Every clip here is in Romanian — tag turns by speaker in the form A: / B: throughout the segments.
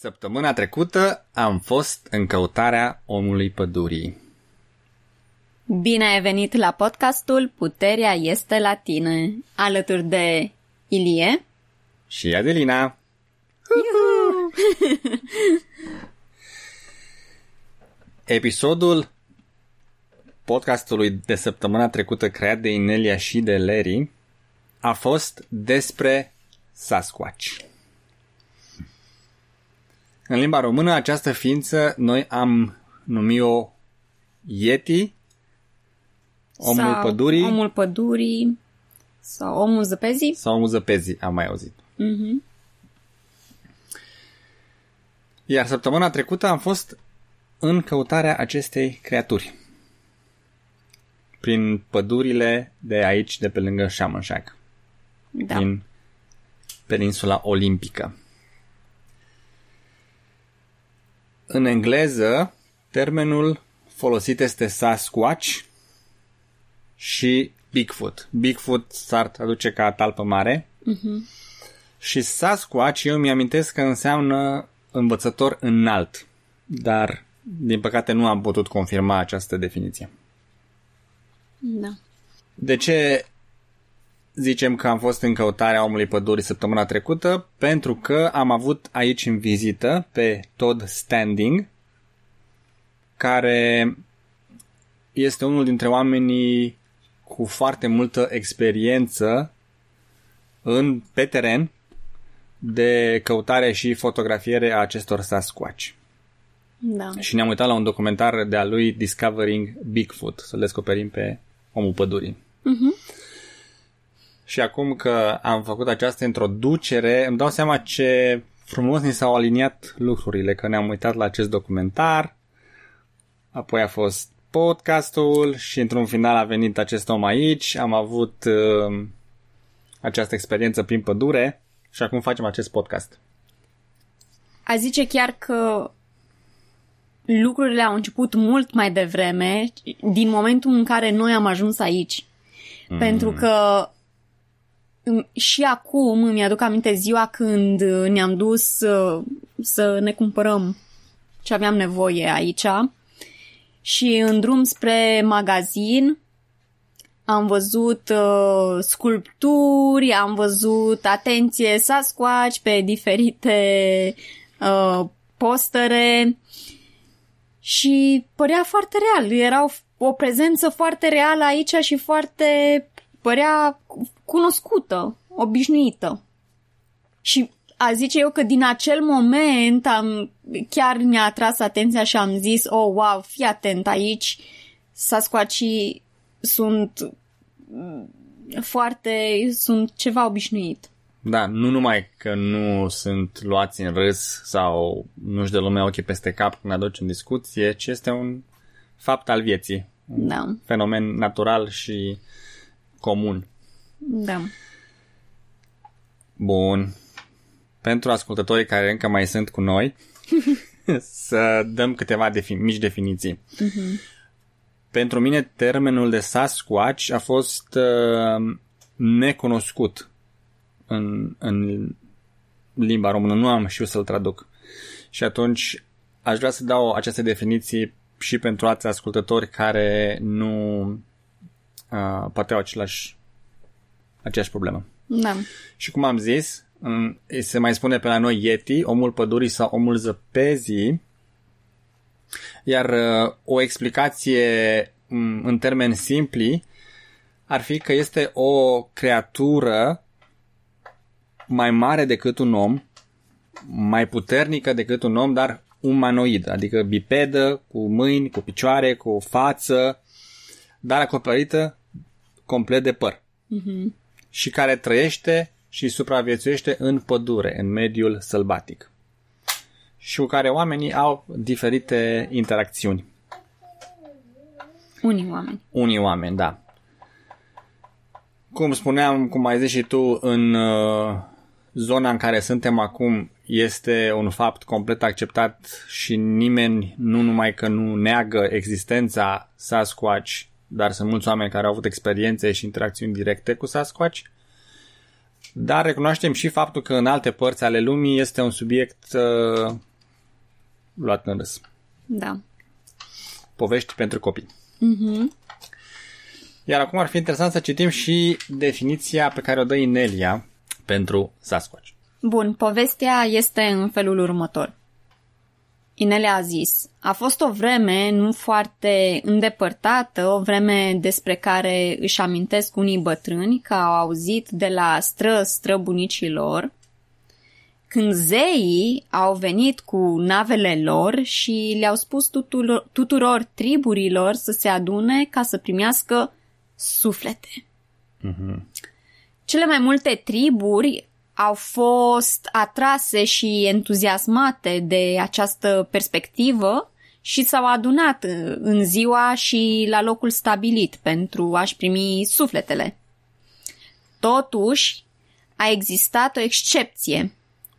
A: Săptămâna trecută am fost în căutarea omului pădurii.
B: Bine ai venit la podcastul Puterea este la tine, alături de Ilie
A: și Adelina. Episodul podcastului de săptămâna trecută creat de Inelia și de Larry a fost despre Sasquatch. În limba română, această ființă noi am numit-o Yeti, omul
B: sau
A: pădurii.
B: Omul pădurii sau omul zăpezii.
A: Sau omul zăpezii, am mai auzit.
B: Mm-hmm.
A: Iar săptămâna trecută am fost în căutarea acestei creaturi. Prin pădurile de aici, de pe lângă Shaman Shack.
B: Da.
A: Din peninsula olimpică. În engleză, termenul folosit este Sasquatch și Bigfoot. Bigfoot s-ar traduce ca talpă mare.
B: Mm-hmm.
A: Și Sasquatch, eu mi-amintesc că înseamnă învățător înalt, dar din păcate nu am putut confirma această definiție.
B: Da.
A: De ce zicem că am fost în căutarea omului pădurii săptămâna trecută? Pentru că am avut aici în vizită pe Todd Standing, care este unul dintre oamenii cu foarte multă experiență în, pe teren de căutare și fotografiere a acestor Sasquatch.
B: Da.
A: Și ne-am uitat la un documentar de a lui Discovering Bigfoot, să-l descoperim pe omul pădurii.
B: Mm-hmm.
A: Și acum că am făcut această introducere, îmi dau seama ce frumos ni s-au aliniat lucrurile, că ne-am uitat la acest documentar, apoi a fost podcastul și într-un final a venit acest om aici, am avut uh, această experiență prin pădure și acum facem acest podcast.
B: A zice chiar că lucrurile au început mult mai devreme, din momentul în care noi am ajuns aici. Mm. Pentru că și acum îmi aduc aminte ziua când ne-am dus să, să ne cumpărăm ce aveam nevoie aici și în drum spre magazin am văzut uh, sculpturi, am văzut, atenție, Sasquatch pe diferite uh, postere și părea foarte real. Era o, o prezență foarte reală aici și foarte părea cunoscută, obișnuită. Și a zice eu că din acel moment am, chiar mi-a atras atenția și am zis, oh, wow, fii atent aici, Sasquatchii sunt foarte, sunt ceva obișnuit.
A: Da, nu numai că nu sunt luați în râs sau nu-și de lumea ochii peste cap când aduci în discuție, ci este un fapt al vieții. Un
B: da.
A: fenomen natural și comun.
B: Da.
A: Bun. Pentru ascultătorii care încă mai sunt cu noi, să dăm câteva defini- mici definiții.
B: Uh-huh.
A: Pentru mine, termenul de Sasquatch a fost uh, necunoscut în, în limba română. Nu am știut să-l traduc. Și atunci aș vrea să dau aceste definiții și pentru alți ascultători care nu uh, poate au același, aceeași problemă.
B: Da.
A: Și cum am zis, se mai spune pe la noi Yeti, omul pădurii sau omul zăpezii, iar uh, o explicație în termeni simpli ar fi că este o creatură mai mare decât un om, mai puternică decât un om, dar umanoid, adică bipedă, cu mâini, cu picioare, cu față, dar acoperită complet de păr.
B: Uh-huh.
A: Și care trăiește și supraviețuiește în pădure, în mediul sălbatic. Și cu care oamenii au diferite interacțiuni.
B: Unii oameni.
A: Unii oameni, da. Cum spuneam, cum ai zis și tu, în uh, zona în care suntem acum este un fapt complet acceptat și nimeni nu numai că nu neagă existența Sasquatch, dar sunt mulți oameni care au avut experiențe și interacțiuni directe cu Sasquatch. Dar recunoaștem și faptul că în alte părți ale lumii este un subiect uh, luat în râs.
B: Da.
A: Povești pentru copii.
B: Mhm.
A: Iar acum ar fi interesant să citim și definiția pe care o dă Inelia pentru Sasquatch.
B: Bun, povestea este în felul următor. Inele a zis, a fost o vreme nu foarte îndepărtată, o vreme despre care își amintesc unii bătrâni că au auzit de la stră străbunicii lor, când zeii au venit cu navele lor și le-au spus tuturor, tuturor triburilor să se adune ca să primească suflete. Cele mai multe triburi au fost atrase și entuziasmate de această perspectivă și s-au adunat în ziua și la locul stabilit pentru a-și primi sufletele. Totuși, a existat o excepție.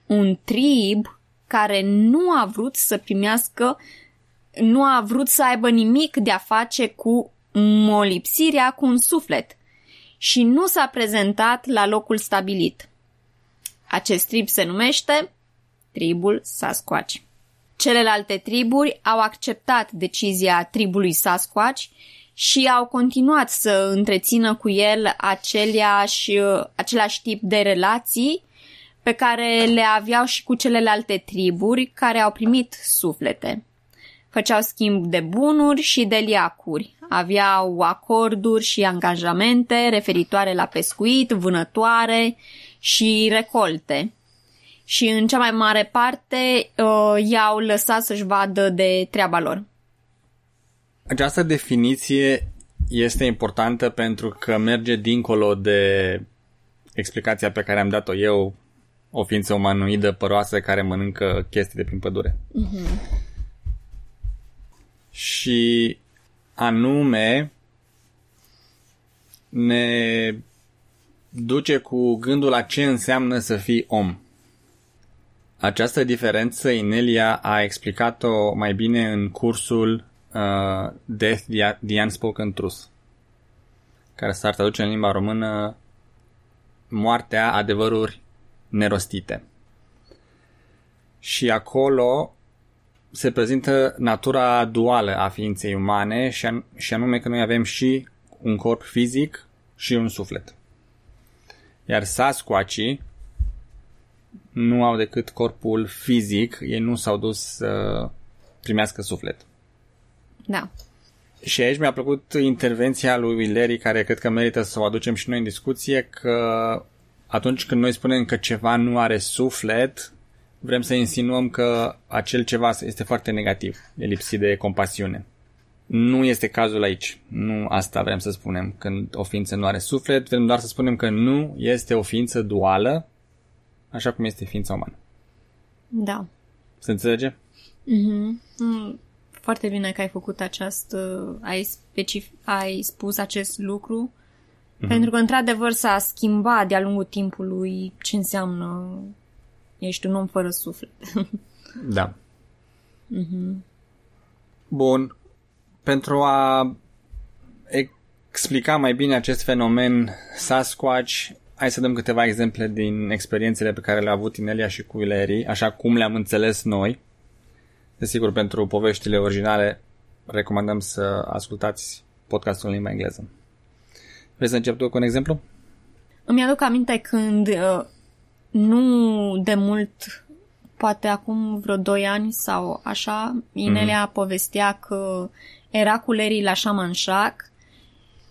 B: Un trib care nu a vrut să primească, nu a vrut să aibă nimic de a face cu molipsirea cu un suflet și nu s-a prezentat la locul stabilit. Acest trib se numește tribul Sasquatch. Celelalte triburi au acceptat decizia tribului Sasquatch și au continuat să întrețină cu el aceleași, același tip de relații pe care le aveau și cu celelalte triburi care au primit suflete. Făceau schimb de bunuri și de liacuri. Aveau acorduri și angajamente referitoare la pescuit, vânătoare și recolte. Și în cea mai mare parte uh, i-au lăsat să-și vadă de treaba lor.
A: Această definiție este importantă pentru că merge dincolo de explicația pe care am dat-o eu, o ființă umanoidă păroasă care mănâncă chestii de prin pădure.
B: Mm-hmm.
A: Și anume ne duce cu gândul la ce înseamnă să fii om. Această diferență Inelia a explicat-o mai bine în cursul uh, Death the Unspoken Truth, care s-ar traduce în limba română Moartea adevăruri nerostite. Și acolo se prezintă natura duală a ființei umane și, an- și anume că noi avem și un corp fizic și un suflet. Iar Sasquatchii nu au decât corpul fizic, ei nu s-au dus să primească suflet.
B: Da.
A: Și aici mi-a plăcut intervenția lui Larry, care cred că merită să o aducem și noi în discuție, că atunci când noi spunem că ceva nu are suflet, vrem să insinuăm că acel ceva este foarte negativ, e lipsit de compasiune. Nu este cazul aici. Nu asta vrem să spunem când o ființă nu are suflet, vrem doar să spunem că nu este o ființă duală, așa cum este ființa umană.
B: Da.
A: Se înțelege?
B: Mm-hmm. Mm, foarte bine că ai făcut această, ai, specif- ai spus acest lucru, mm-hmm. pentru că într-adevăr s-a schimbat de-a lungul timpului ce înseamnă ești un om fără suflet.
A: da. Mm-hmm. Bun. Pentru a explica mai bine acest fenomen Sasquatch, hai să dăm câteva exemple din experiențele pe care le-a avut Inelia și cu Ileri, așa cum le-am înțeles noi. Desigur, pentru poveștile originale recomandăm să ascultați podcastul în limba engleză. Vrei să încep tu cu un exemplu?
B: Îmi aduc aminte când uh, nu de mult, poate acum vreo 2 ani sau așa, Inelia mm-hmm. povestea că era cu Larry la Shaman Shack,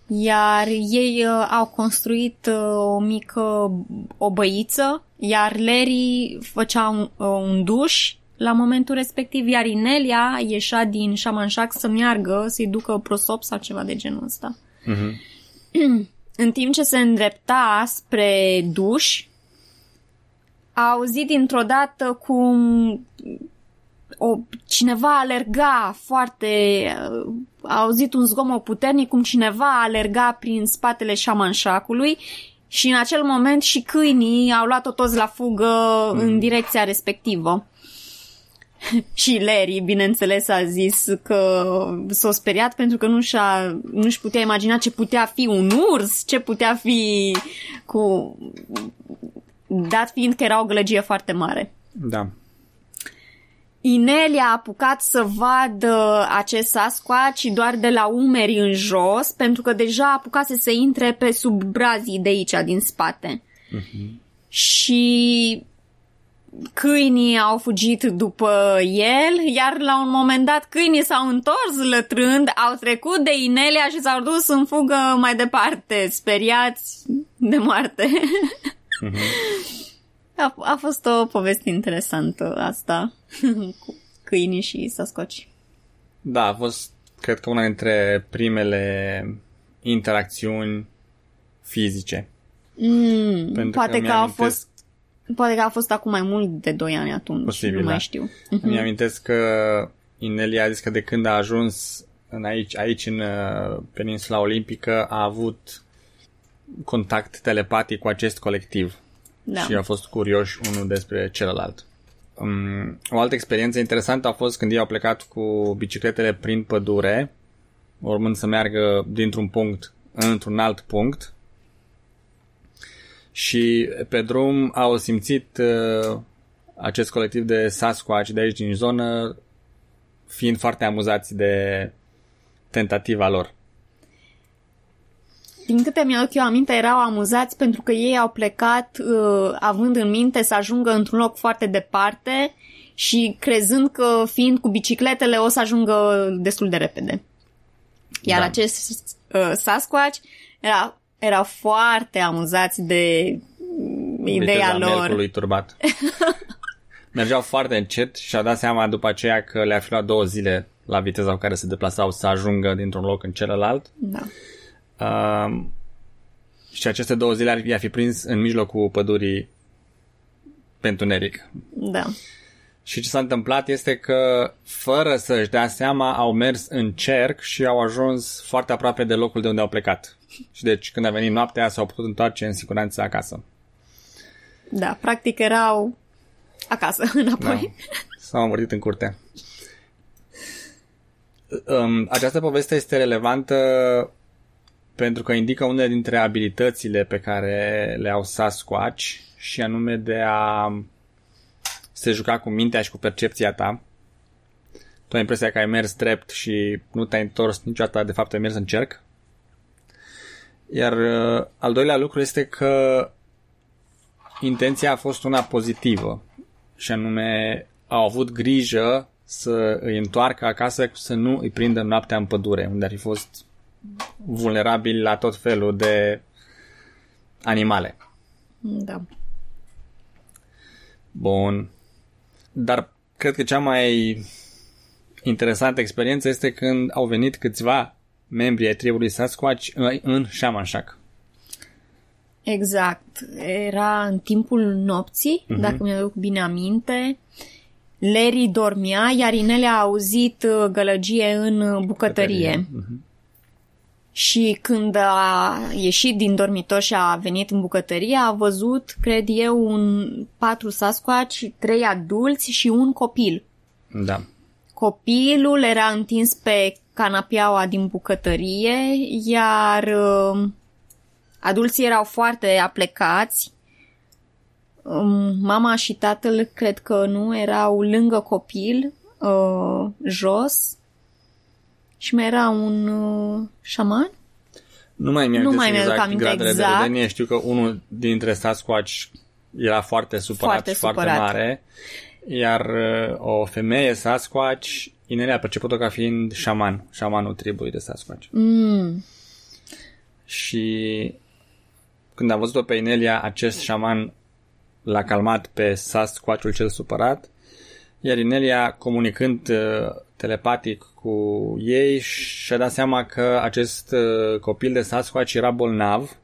B: iar ei uh, au construit uh, o mică obăiță, iar Larry făcea un, uh, un duș la momentul respectiv, iar Inelia ieșea din Shaman Shack să meargă, să-i ducă prosop sau ceva de genul ăsta.
A: Mm-hmm.
B: În timp ce se îndrepta spre duș, a auzit dintr-o dată cum o, cineva alerga foarte, a auzit un zgomot puternic cum cineva alerga prin spatele șamanșacului și în acel moment și câinii au luat-o toți la fugă mm. în direcția respectivă. și Larry, bineînțeles, a zis că s-a speriat pentru că nu și-a, nu-și putea imagina ce putea fi un urs, ce putea fi cu... dat fiind că era o gălăgie foarte mare.
A: Da.
B: Inelia a apucat să vadă acest Sasquatch doar de la umeri în jos, pentru că deja a apucat să intre pe sub brazii de aici, din spate. Uh-huh. Și câinii au fugit după el, iar la un moment dat câinii s-au întors lătrând, au trecut de Inelia și s-au dus în fugă mai departe, speriați de moarte. Uh-huh. A, a fost o poveste interesantă asta cu câinii și sascoci.
A: Da, a fost, cred că, una dintre primele interacțiuni fizice.
B: Mm, Pentru poate că, că a fost Poate că a fost acum mai mult de 2 ani atunci, Posibil, nu mai da. știu.
A: Îmi mhm. amintesc că Inelia a zis că de când a ajuns în aici, aici în uh, peninsula olimpică a avut contact telepatic cu acest colectiv da. și a fost curioși unul despre celălalt. Um, o altă experiență interesantă a fost când ei au plecat cu bicicletele prin pădure, urmând să meargă dintr-un punct într-un alt punct și pe drum au simțit uh, acest colectiv de Sasquatch de aici din zonă fiind foarte amuzați de tentativa lor.
B: Din câte mi-aduc eu aminte, erau amuzați pentru că ei au plecat uh, având în minte să ajungă într-un loc foarte departe și crezând că fiind cu bicicletele o să ajungă destul de repede. Iar da. acest uh, Sasquatch era, era foarte amuzați de ideea lor.
A: lui turbat. Mergeau foarte încet și au dat seama după aceea că le-a fi luat două zile la viteza cu care se deplasau să ajungă dintr-un loc în celălalt.
B: Da.
A: Uh, și aceste două zile ar i fi prins în mijlocul pădurii pentru neric.
B: Da.
A: Și ce s-a întâmplat este că, fără să-și dea seama, au mers în cerc și au ajuns foarte aproape de locul de unde au plecat. Și deci, când a venit noaptea, s-au putut întoarce în siguranță acasă.
B: Da, practic erau acasă, înapoi. Da.
A: S-au învârtit în curte. Um, această poveste este relevantă pentru că indică unele dintre abilitățile pe care le au Sasquatch și anume de a se juca cu mintea și cu percepția ta. Tu ai impresia că ai mers drept și nu te-ai întors niciodată, de fapt ai mers în cerc. Iar uh, al doilea lucru este că intenția a fost una pozitivă și anume au avut grijă să îi întoarcă acasă să nu îi prindă noaptea în pădure, unde ar fi fost vulnerabili la tot felul de animale.
B: Da.
A: Bun. Dar cred că cea mai interesantă experiență este când au venit câțiva membri ai tribului Sasquatch în Shamanshak.
B: Exact. Era în timpul nopții, uh-huh. dacă mi-aduc bine aminte. Larry dormea, iar Inele a auzit uh, gălăgie în bucătărie. Uh-huh. Și când a ieșit din dormitor și a venit în bucătărie, a văzut, cred eu, un patru Sasquatch, trei adulți și un copil.
A: Da.
B: Copilul era întins pe canapiaua din bucătărie, iar uh, adulții erau foarte aplecați. Um, mama și tatăl cred că nu erau lângă copil, uh, jos și mai era un uh, șaman?
A: Nu mai mi-am nu mai exact aminte gradele exact. de vedenie. Știu că unul dintre Sasquatch era foarte supărat foarte și supărat. foarte mare. Iar uh, o femeie Sasquatch, Inelia a perceput-o ca fiind șaman, șamanul tribului de Sasquatch.
B: Mm.
A: Și când a văzut-o pe Inelia, acest șaman l-a calmat pe Sasquatchul cel supărat, iar Inelia, comunicând uh, telepatic cu ei și a dat seama că acest uh, copil de Sasquatch era bolnav,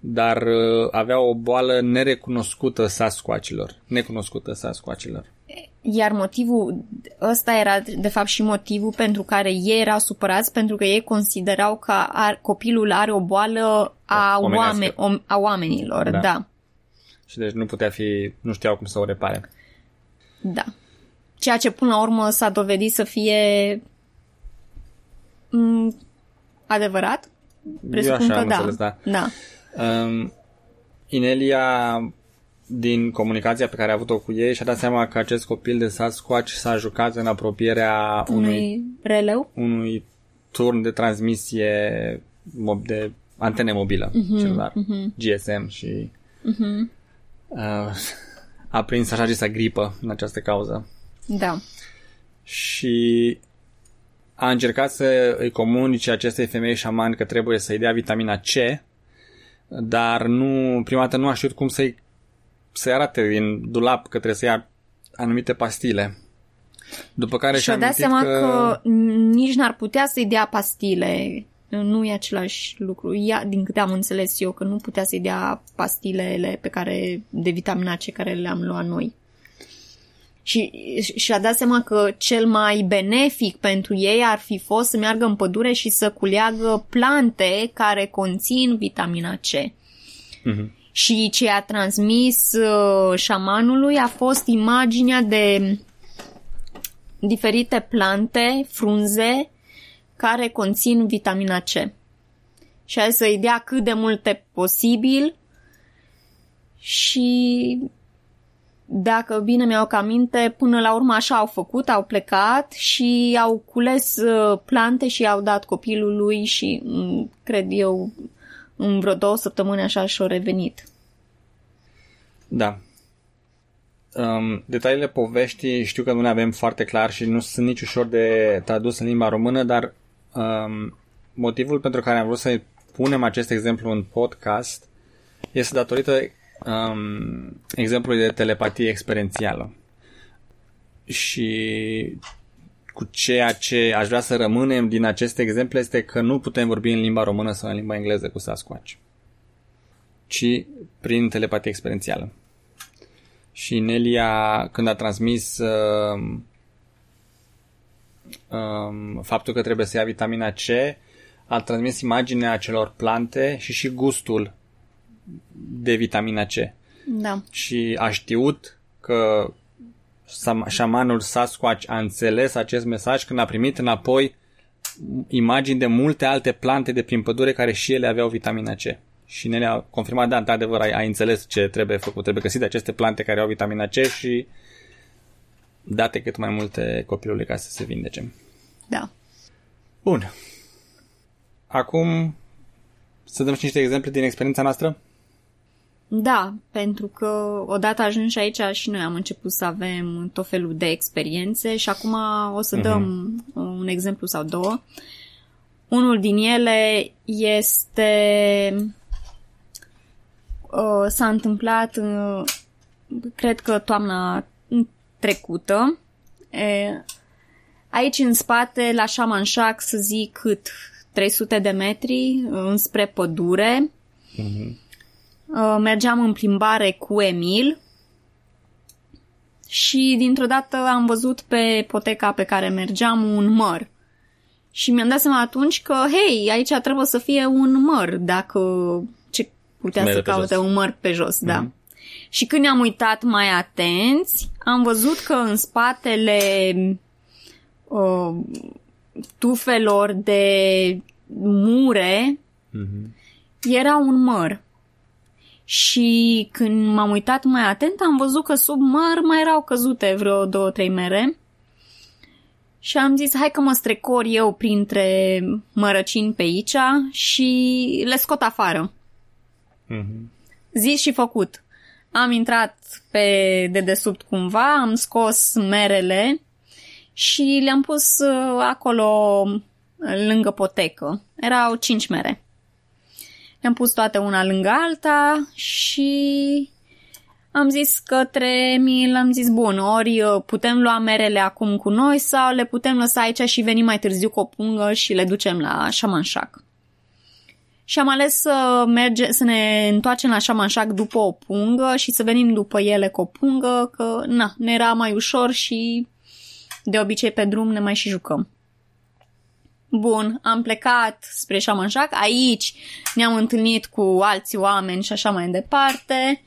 A: dar uh, avea o boală nerecunoscută Sasquatchilor, necunoscută Sasquatchilor.
B: Iar motivul ăsta era de fapt și motivul pentru care ei erau supărați, pentru că ei considerau că ar, copilul are o boală a, oame, a oamenilor, da. da.
A: Și deci nu putea fi, nu știau cum să o repare.
B: Da ceea ce până la urmă s-a dovedit să fie m- mm, adevărat.
A: Presupun Eu așa că da. Înțeles, da.
B: da.
A: Um, Inelia din comunicația pe care a avut-o cu ei și-a dat seama că acest copil de Sasquatch s-a jucat în apropierea unui,
B: Unui releu?
A: unui turn de transmisie mob- de antene mobilă, mm-hmm, celular, mm-hmm. GSM și mm-hmm. uh, a prins așa zisă gripă în această cauză.
B: Da.
A: Și a încercat să îi comunice acestei femei șamani că trebuie să-i dea vitamina C, dar nu, prima dată nu a știut cum să-i, să-i arate din dulap că trebuie să ia anumite pastile. După care
B: Și
A: și-a
B: a dat
A: amintit
B: seama
A: că...
B: că... nici n-ar putea să-i dea pastile. Nu e același lucru. Ea, din câte am înțeles eu, că nu putea să-i dea pastilele pe care, de vitamina C care le-am luat noi. Și și-a dat seama că cel mai benefic pentru ei ar fi fost să meargă în pădure și să culeagă plante care conțin vitamina C.
A: Mhm.
B: Și ce a transmis uh, șamanului a fost imaginea de diferite plante, frunze, care conțin vitamina C. Și a zis să-i dea cât de multe posibil și dacă bine mi-au aminte, până la urmă așa au făcut, au plecat și au cules uh, plante și i-au dat copilului și mm, cred eu în vreo două săptămâni așa și-au revenit.
A: Da. Um, detaliile poveștii știu că nu le avem foarte clar și nu sunt nici ușor de tradus în limba română, dar um, motivul pentru care am vrut să punem acest exemplu în podcast este datorită um, exemplului de telepatie experiențială. Și cu ceea ce aș vrea să rămânem din aceste exemple este că nu putem vorbi în limba română sau în limba engleză cu Sasquatch, ci prin telepatie experiențială. Și Nelia, când a transmis uh, um, faptul că trebuie să ia vitamina C, a transmis imaginea acelor plante și și gustul de vitamina C.
B: Da.
A: Și a știut că sam- șamanul Sasquatch a înțeles acest mesaj când a primit înapoi imagini de multe alte plante de prin pădure care și ele aveau vitamina C. Și ne a confirmat, da, într-adevăr, ai, ai înțeles ce trebuie făcut. Trebuie găsit aceste plante care au vitamina C și date cât mai multe copilului ca să se vindece.
B: Da.
A: Bun. Acum să dăm și niște exemple din experiența noastră?
B: Da, pentru că odată ajunși aici și noi am început să avem tot felul de experiențe și acum o să dăm uh-huh. un exemplu sau două. Unul din ele este uh, s-a întâmplat uh, cred că toamna trecută e, aici în spate la Shamanshak să zic cât 300 de metri înspre pădure
A: Mhm.
B: Uh, mergeam în plimbare cu Emil și dintr-o dată am văzut pe poteca pe care mergeam un măr. Și mi-am dat seama atunci că, hei, aici trebuie să fie un măr, dacă ce putea
A: Mere
B: să
A: pe
B: caute
A: jos.
B: un măr pe jos, da.
A: Mhm.
B: Și când ne-am uitat mai atenți, am văzut că în spatele uh, tufelor de mure
A: Mhm.
B: era un măr. Și când m-am uitat mai atent, am văzut că sub măr mai erau căzute vreo două, trei mere. Și am zis, hai că mă strecor eu printre mărăcini pe aici și le scot afară.
A: Mhm.
B: Zis și făcut. Am intrat pe dedesubt cumva, am scos merele și le-am pus uh, acolo lângă potecă. Erau cinci mere. Le-am pus toate una lângă alta și am zis către Emil, am zis, bun, ori uh, putem lua merele acum cu noi sau le putem lăsa aici și venim mai târziu cu o pungă și le ducem la Shamanshak. Și am ales să, merge, să ne întoarcem la Shamanshak după o pungă și să venim după ele cu o pungă, că na, ne era mai ușor și de obicei pe drum ne mai și jucăm. Bun, am plecat spre Shamanshak. Aici ne-am întâlnit cu alți oameni și așa mai departe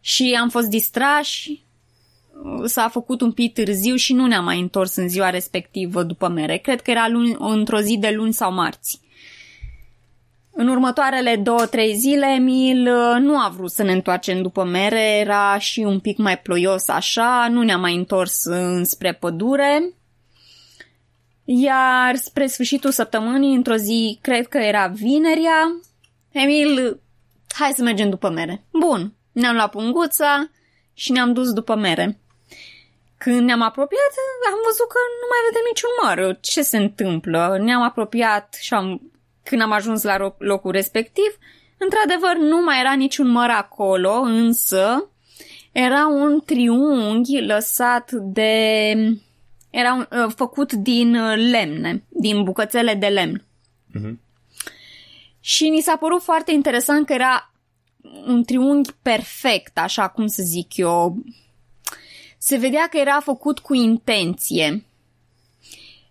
B: și am fost distrași. S-a făcut un pic târziu și nu ne-am mai întors în ziua respectivă după mere. Cred că era luni, într-o zi de luni sau marți. În următoarele două, trei zile, Emil uh, nu a vrut să ne întoarcem după mere, era și un pic mai ploios așa, nu ne-am mai întors înspre pădure. Iar spre sfârșitul săptămânii, într-o zi, cred că era vinerea, Emil, hai să mergem după mere. Bun, ne-am luat punguța și ne-am dus după mere. Când ne-am apropiat, am văzut că nu mai vedem niciun măr. Ce se întâmplă? Ne-am apropiat și am, când am ajuns la locul respectiv, într-adevăr nu mai era niciun măr acolo, însă era un triunghi lăsat de... era un, uh, făcut din uh, lemne, din bucățele de lemn. Uh-huh. Și ni s-a părut foarte interesant că era un triunghi perfect, așa cum să zic eu, se vedea că era făcut cu intenție.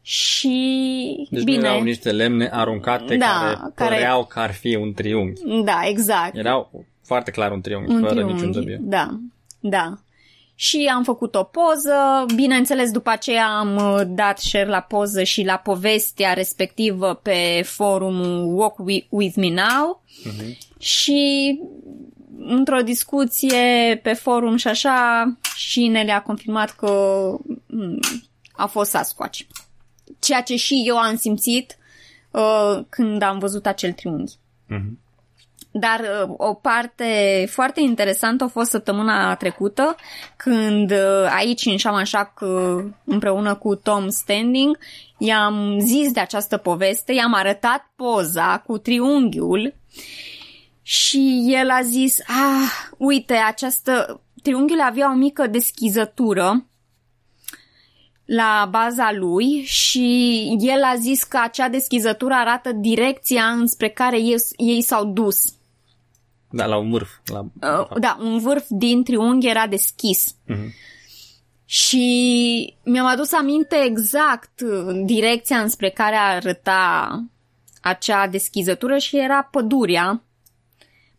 B: Și
A: deci
B: bine.
A: erau niște lemne aruncate da, care, care păreau că ar fi un triunghi.
B: Da, exact.
A: Erau foarte clar un triunghi, un fără triunghi, niciun zăbie.
B: Da, da. Și am făcut o poză, bineînțeles după aceea am uh, dat share la poză și la povestea respectivă pe forumul Walk With Me Now uh-huh. și într-o discuție pe forum și așa, și ne le-a confirmat că mm, a fost Sasquatch. Ceea ce și eu am simțit uh, când am văzut acel triunghi. Uh-huh. Dar uh, o parte foarte interesantă a fost săptămâna trecută, când uh, aici în Shamanshak, uh, împreună cu Tom Standing, i-am zis de această poveste, i-am arătat poza cu triunghiul și el a zis, ah, uite, această triunghiul avea o mică deschizătură la baza lui și el a zis că acea deschizătură arată direcția înspre care ei, ei s-au dus.
A: Da, la un vârf. La...
B: Uh, da, un vârf din triunghi era deschis. Uh-huh. Și mi-am adus aminte exact direcția înspre care arăta acea deschizătură și era pădurea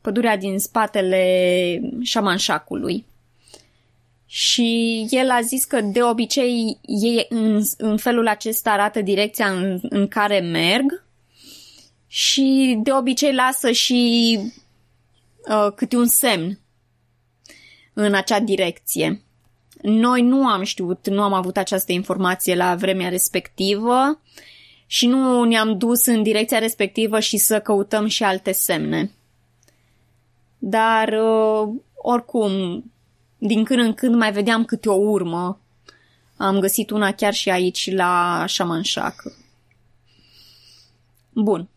B: pădurea din spatele șamanșacului. Și el a zis că de obicei ei în, în felul acesta arată direcția în, în care merg și de obicei lasă și uh, câte un semn în acea direcție. Noi nu am știut, nu am avut această informație la vremea respectivă și nu ne-am dus în direcția respectivă și să căutăm și alte semne. Dar, uh, oricum, din când în când mai vedeam câte o urmă. Am găsit una chiar și aici, la Shamanshak. Bun.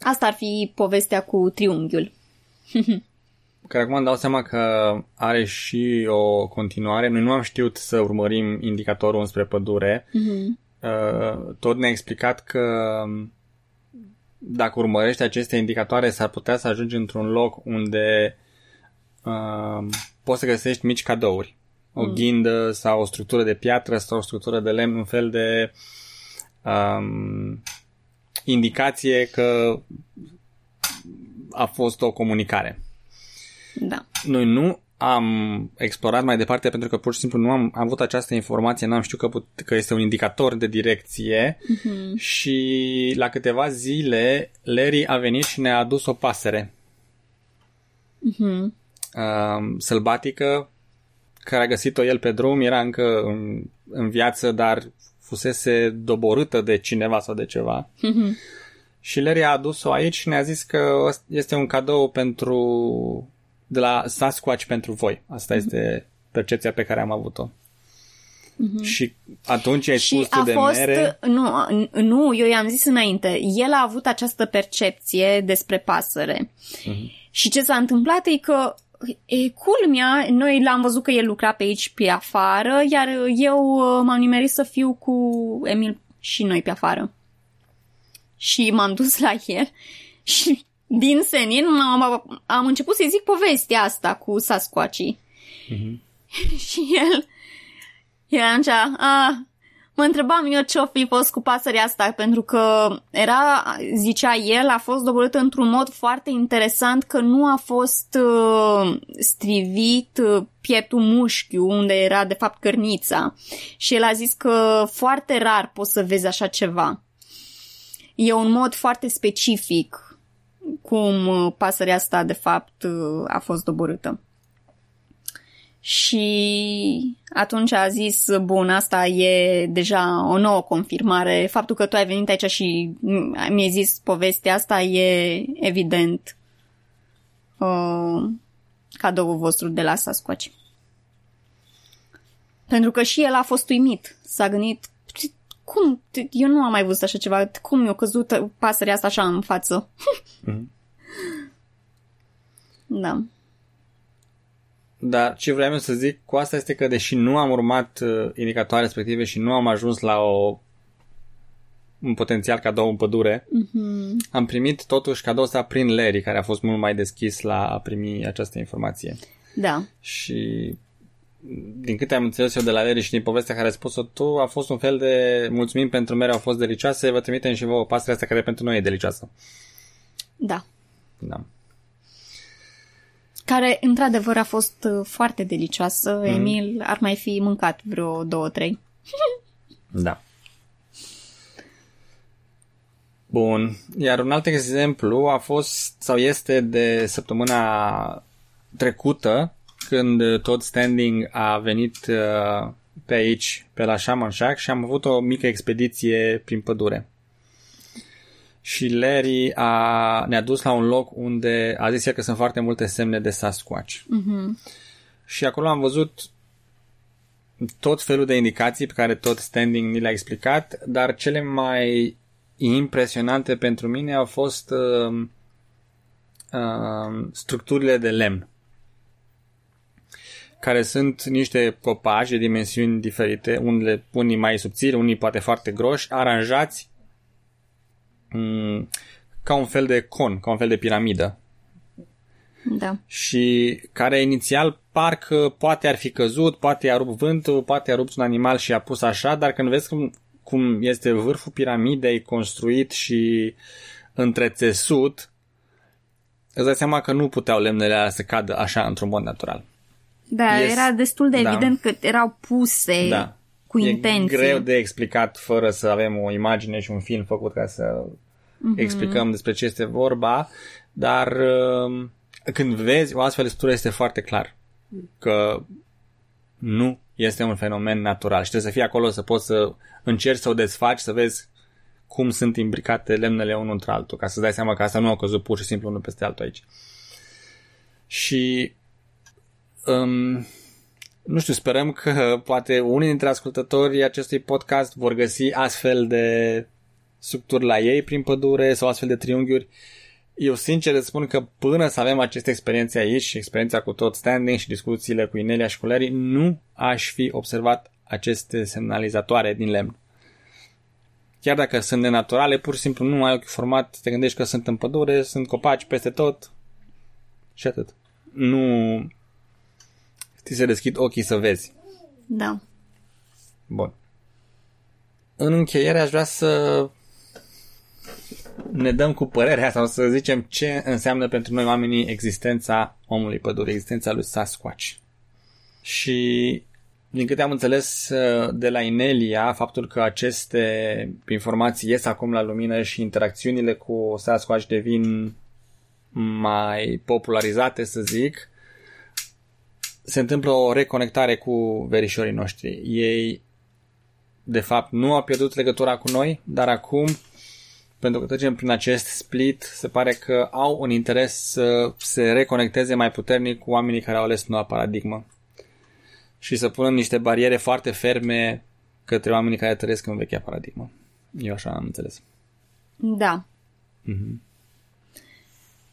B: Asta ar fi povestea cu triunghiul.
A: Care acum îmi dau seama că are și o continuare. Noi nu am știut să urmărim indicatorul înspre pădure. Mm-hmm. Tot ne-a explicat că dacă urmărești aceste indicatoare, s-ar putea să ajungi într-un loc unde uh, poți să găsești mici cadouri. O mm. ghindă sau o structură de piatră sau o structură de lemn, un fel de um, indicație că a fost o comunicare.
B: Da.
A: Noi nu am explorat mai departe pentru că pur și simplu nu am, am avut această informație, n-am știut că, put, că este un indicator de direcție uh-huh. și la câteva zile Larry a venit și ne-a adus o pasăre uh-huh. uh, sălbatică care a găsit-o el pe drum, era încă în, în viață, dar fusese doborâtă de cineva sau de ceva. Uh-huh. Și Larry a adus-o aici și ne-a zis că este un cadou pentru de la Sasquatch pentru voi. Asta mm-hmm. este percepția pe care am avut-o. Mm-hmm. Și atunci ai spus tu de fost, mere...
B: Nu, nu, eu i-am zis înainte. El a avut această percepție despre pasăre. Mm-hmm. Și ce s-a întâmplat e că e culmea, noi l-am văzut că el lucra pe aici pe afară, iar eu uh, m-am nimerit să fiu cu Emil și noi pe afară. Și m-am dus la el și din senin am, am început să-i zic povestea asta cu Sasquatchii. Mm-hmm. și el era așa, a, mă întrebam eu ce-o fi fost cu pasărea asta, pentru că era, zicea el, a fost doborât într-un mod foarte interesant că nu a fost uh, strivit uh, pieptul mușchiu, unde era de fapt cărnița. Și el a zis că foarte rar poți să vezi așa ceva. E un mod foarte specific cum uh, pasărea asta de fapt uh, a fost doborâtă. Și atunci a zis, bun, asta e deja o nouă confirmare. Faptul că tu ai venit aici și mi-ai zis povestea asta e evident uh, cadoul vostru de la Sasquatch. Pentru că și el a fost uimit. S-a gândit, cum? Eu nu am mai văzut așa ceva. Cum mi-a căzut pasărea asta așa în față? Mm-hmm. da.
A: Dar ce vreau să zic cu asta este că deși nu am urmat uh, indicatoare respective și nu am ajuns la o un potențial cadou în pădure, mm-hmm. am primit totuși cadou ăsta prin Larry, care a fost mult mai deschis la a primi această informație.
B: Da.
A: Și din câte am înțeles eu de la Larry și din povestea care ai spus-o tu, a fost un fel de mulțumim pentru mere au fost delicioase, vă trimitem și vouă pasărea asta care pentru noi e delicioasă.
B: Da.
A: Da.
B: Care, într-adevăr, a fost uh, foarte delicioasă. Mm. Emil ar mai fi mâncat vreo două, trei.
A: da. Bun. Iar un alt exemplu a fost sau este de săptămâna trecută când Todd Standing a venit uh, pe aici, pe la Shaman Shack și am avut o mică expediție prin pădure. Și Larry a, ne-a dus la un loc unde a zis el că sunt foarte multe semne de Sasquatch.
B: Mm-hmm.
A: Și acolo am văzut tot felul de indicații pe care tot Standing ni le-a explicat, dar cele mai impresionante pentru mine au fost uh, uh, structurile de lemn care sunt niște copaci de dimensiuni diferite, unele, unii mai subțiri, unii poate foarte groși, aranjați mm, ca un fel de con, ca un fel de piramidă.
B: Da.
A: Și care inițial parcă poate ar fi căzut, poate a rupt vântul, poate a rupt un animal și a pus așa, dar când vezi cum, cum este vârful piramidei construit și întrețesut, îți dai seama că nu puteau lemnele alea să cadă așa într-un mod natural.
B: Da, yes. era destul de da. evident că erau puse da. cu intenție.
A: E greu de explicat fără să avem o imagine și un film făcut ca să mm-hmm. explicăm despre ce este vorba, dar um, când vezi o astfel de structură este foarte clar că nu este un fenomen natural și trebuie să fii acolo să poți să încerci să o desfaci, să vezi cum sunt imbricate lemnele unul între altul, ca să dai seama că asta nu a căzut pur și simplu unul peste altul aici. Și um, nu știu, sperăm că poate unii dintre ascultătorii acestui podcast vor găsi astfel de structuri la ei prin pădure sau astfel de triunghiuri. Eu sincer îți spun că până să avem aceste experiențe aici și experiența cu tot standing și discuțiile cu Inelia și cu Larry, nu aș fi observat aceste semnalizatoare din lemn. Chiar dacă sunt nenaturale, pur și simplu nu ai ochi format, te gândești că sunt în pădure, sunt copaci peste tot și atât. Nu, ți se deschid ochii să vezi.
B: Da.
A: Bun. În încheiere aș vrea să ne dăm cu părerea sau să zicem ce înseamnă pentru noi oamenii existența omului pădure, existența lui Sasquatch. Și din câte am înțeles de la Inelia, faptul că aceste informații ies acum la lumină și interacțiunile cu Sasquatch devin mai popularizate, să zic, se întâmplă o reconectare cu verișorii noștri. Ei, de fapt, nu au pierdut legătura cu noi, dar acum, pentru că trecem prin acest split, se pare că au un interes să se reconecteze mai puternic cu oamenii care au ales noua paradigmă și să punem niște bariere foarte ferme către oamenii care trăiesc în vechea paradigmă. Eu așa am înțeles.
B: Da. Mm-hmm.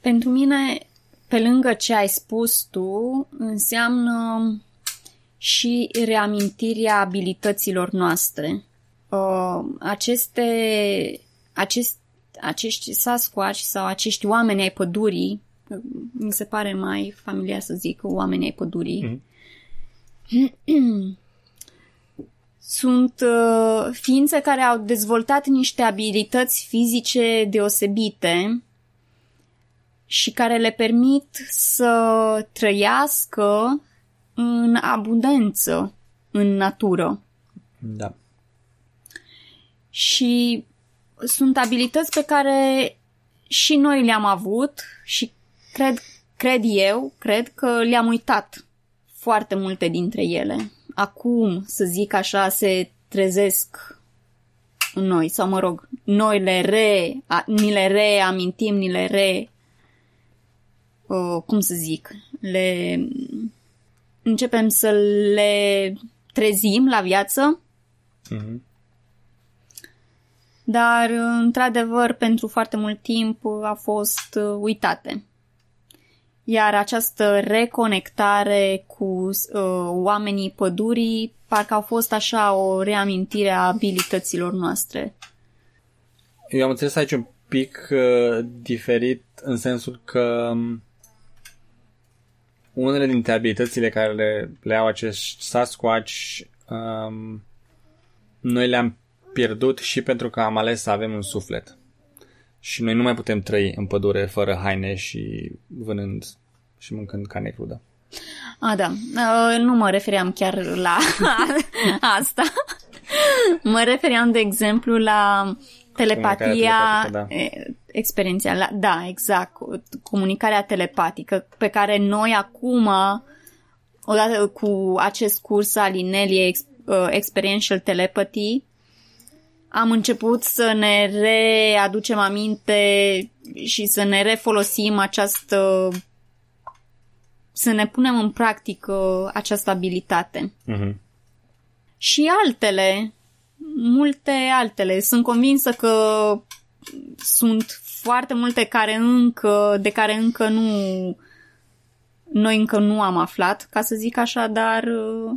B: Pentru mine, pe lângă ce ai spus tu, înseamnă și reamintirea abilităților noastre. Uh, aceste, acest, acești Sasquatch sau acești oameni ai pădurii, mi se pare mai familiar să zic oameni ai pădurii, mm-hmm. sunt uh, ființe care au dezvoltat niște abilități fizice deosebite și care le permit să trăiască în abundență în natură.
A: Da.
B: Și sunt abilități pe care și noi le-am avut și cred, cred eu, cred că le-am uitat foarte multe dintre ele. Acum, să zic așa, se trezesc în noi, sau mă rog, noi le re, a, ni le reamintim, ni le re, uh, cum să zic, le începem să le trezim la viață,
A: Mhm.
B: dar într-adevăr pentru foarte mult timp a fost uh, uitate. Iar această reconectare cu uh, oamenii pădurii parcă au fost așa o reamintire a abilităților noastre.
A: Eu am înțeles aici un pic uh, diferit în sensul că um, unele dintre abilitățile care le, le au acești Sasquatch um, noi le-am pierdut și pentru că am ales să avem un suflet. Și noi nu mai putem trăi în pădure fără haine și vânând și mâncând carne crudă.
B: A, da. Uh, nu mă refeream chiar la asta. mă refeream, de exemplu, la telepatia
A: telepatică, da.
B: E, experiențială. Da, exact. cu- Comunicarea telepatică pe care noi acum, odată cu acest curs al Inelie Ex- uh, Experiential Telepathy, am început să ne readucem aminte și să ne refolosim această să ne punem în practică această abilitate.
A: Mhm.
B: Și altele, multe altele. Sunt convinsă că sunt foarte multe care încă, de care încă nu, noi încă nu am aflat, ca să zic așa, dar uh,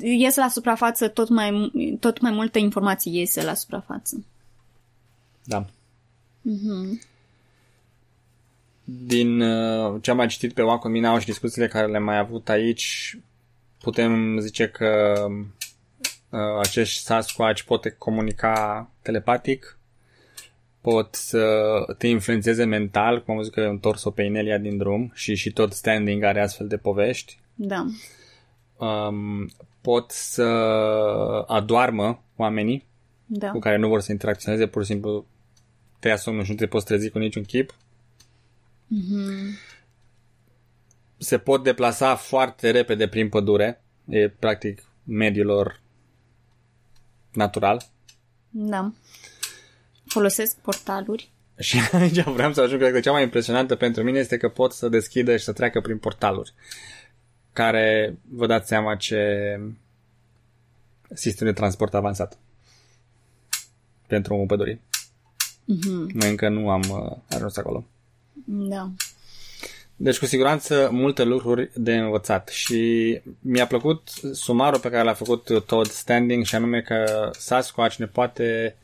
B: ies la suprafață tot mai, tot mai multe informații iese la suprafață.
A: Da. Din uh, ce am mai citit pe Wacom Minau și discuțiile care le-am mai avut aici, putem zice că uh, acești Sasquatch pot comunica telepatic, pot să te influențeze mental, cum am văzut că e un torso pe Inelia din drum și și tot standing are astfel de povești.
B: Da.
A: Um, pot să adoarmă oamenii
B: Da.
A: cu care nu vor să interacționeze, pur și simplu te ia somnul și nu te poți trezi cu niciun chip. Se pot deplasa foarte repede prin pădure. E practic mediul lor natural.
B: Da. Folosesc portaluri.
A: Și aici vreau să ajung, cred că cea mai impresionantă pentru mine este că pot să deschidă și să treacă prin portaluri care vă dați seama ce sistem de transport avansat pentru omul pădurii. Mm-hmm. Noi încă nu am uh, ajuns acolo.
B: Da.
A: Deci, cu siguranță, multe lucruri de învățat și mi-a plăcut sumarul pe care l-a făcut Todd Standing și anume că Sasquatch ne poate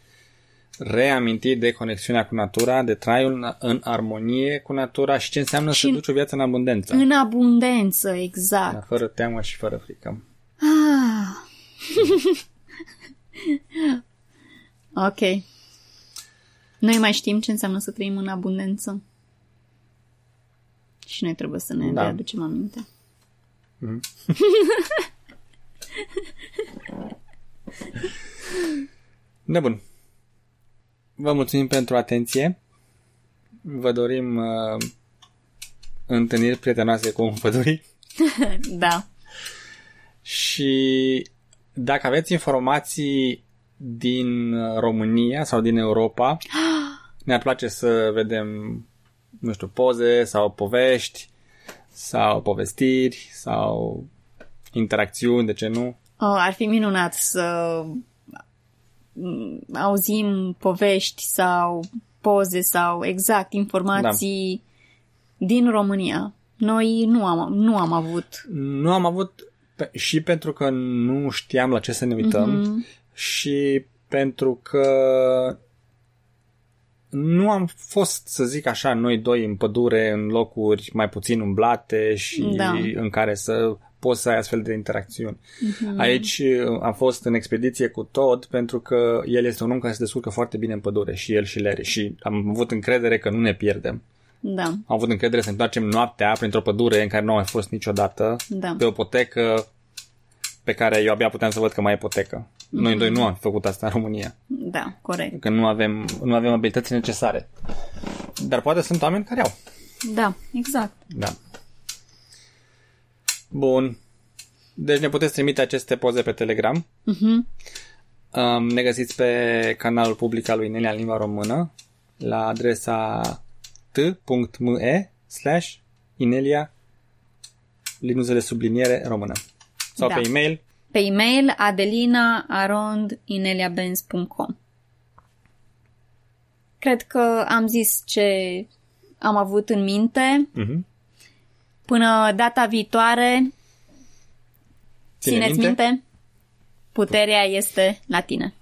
A: reaminti de conexiunea cu natura, de traiul în armonie cu natura și ce înseamnă
B: Și
A: să duci o viață în abundență.
B: În abundență, exact.
A: Da, fără teamă și fără frică.
B: Ah. ok. Noi mai știm ce înseamnă să trăim în abundență. Și noi trebuie să ne
A: Da.
B: da. aducem aminte.
A: Da, bun. Vă mulțumim pentru atenție. Vă dorim uh, întâlniri prietenoase cu omul pădurii.
B: Da.
A: Și dacă aveți informații din uh, România sau din Europa, ne-ar place să vedem, nu știu, poze sau povești sau povestiri sau interacțiuni, de ce nu?
B: Oh, ar fi minunat să mm, auzim povești sau poze sau exact informații da. din România. Noi nu am, nu am avut.
A: Nu am avut pe- și pentru că nu știam la ce să ne uităm mm-hmm. și pentru că nu am fost, să zic așa, noi doi în pădure, în locuri mai puțin umblate și
B: Da.
A: în care să poți să ai astfel de interacțiuni. Mm-hmm. Aici uh, am fost în expediție cu Todd pentru că el este un om care se descurcă foarte bine în pădure și el și Larry și am avut încredere că nu ne pierdem.
B: Da,
A: Am avut încredere să ne întoarcem noaptea printr-o pădure în care nu am mai fost niciodată,
B: Da.
A: pe o potecă pe care eu abia puteam să văd că mai e potecă. Noi doi nu am făcut asta în România.
B: Da, corect.
A: Că nu avem, nu avem abilitățile necesare. Dar poate sunt oameni care au.
B: Da, exact.
A: Da. Bun. Deci ne puteți trimite aceste poze pe Telegram.
B: Uh-huh.
A: Um, ne găsiți pe canalul public al lui Nelia în limba română la adresa t.me slash Inelia linuzele subliniere română. Sau
B: Da.
A: pe e-mail
B: Pe e-mail adelina.arond.ineliabenz.com Cred că am zis ce am avut în minte.
A: Mhm.
B: Până data viitoare,
A: Ține
B: țineți
A: minte?
B: minte, puterea este la tine.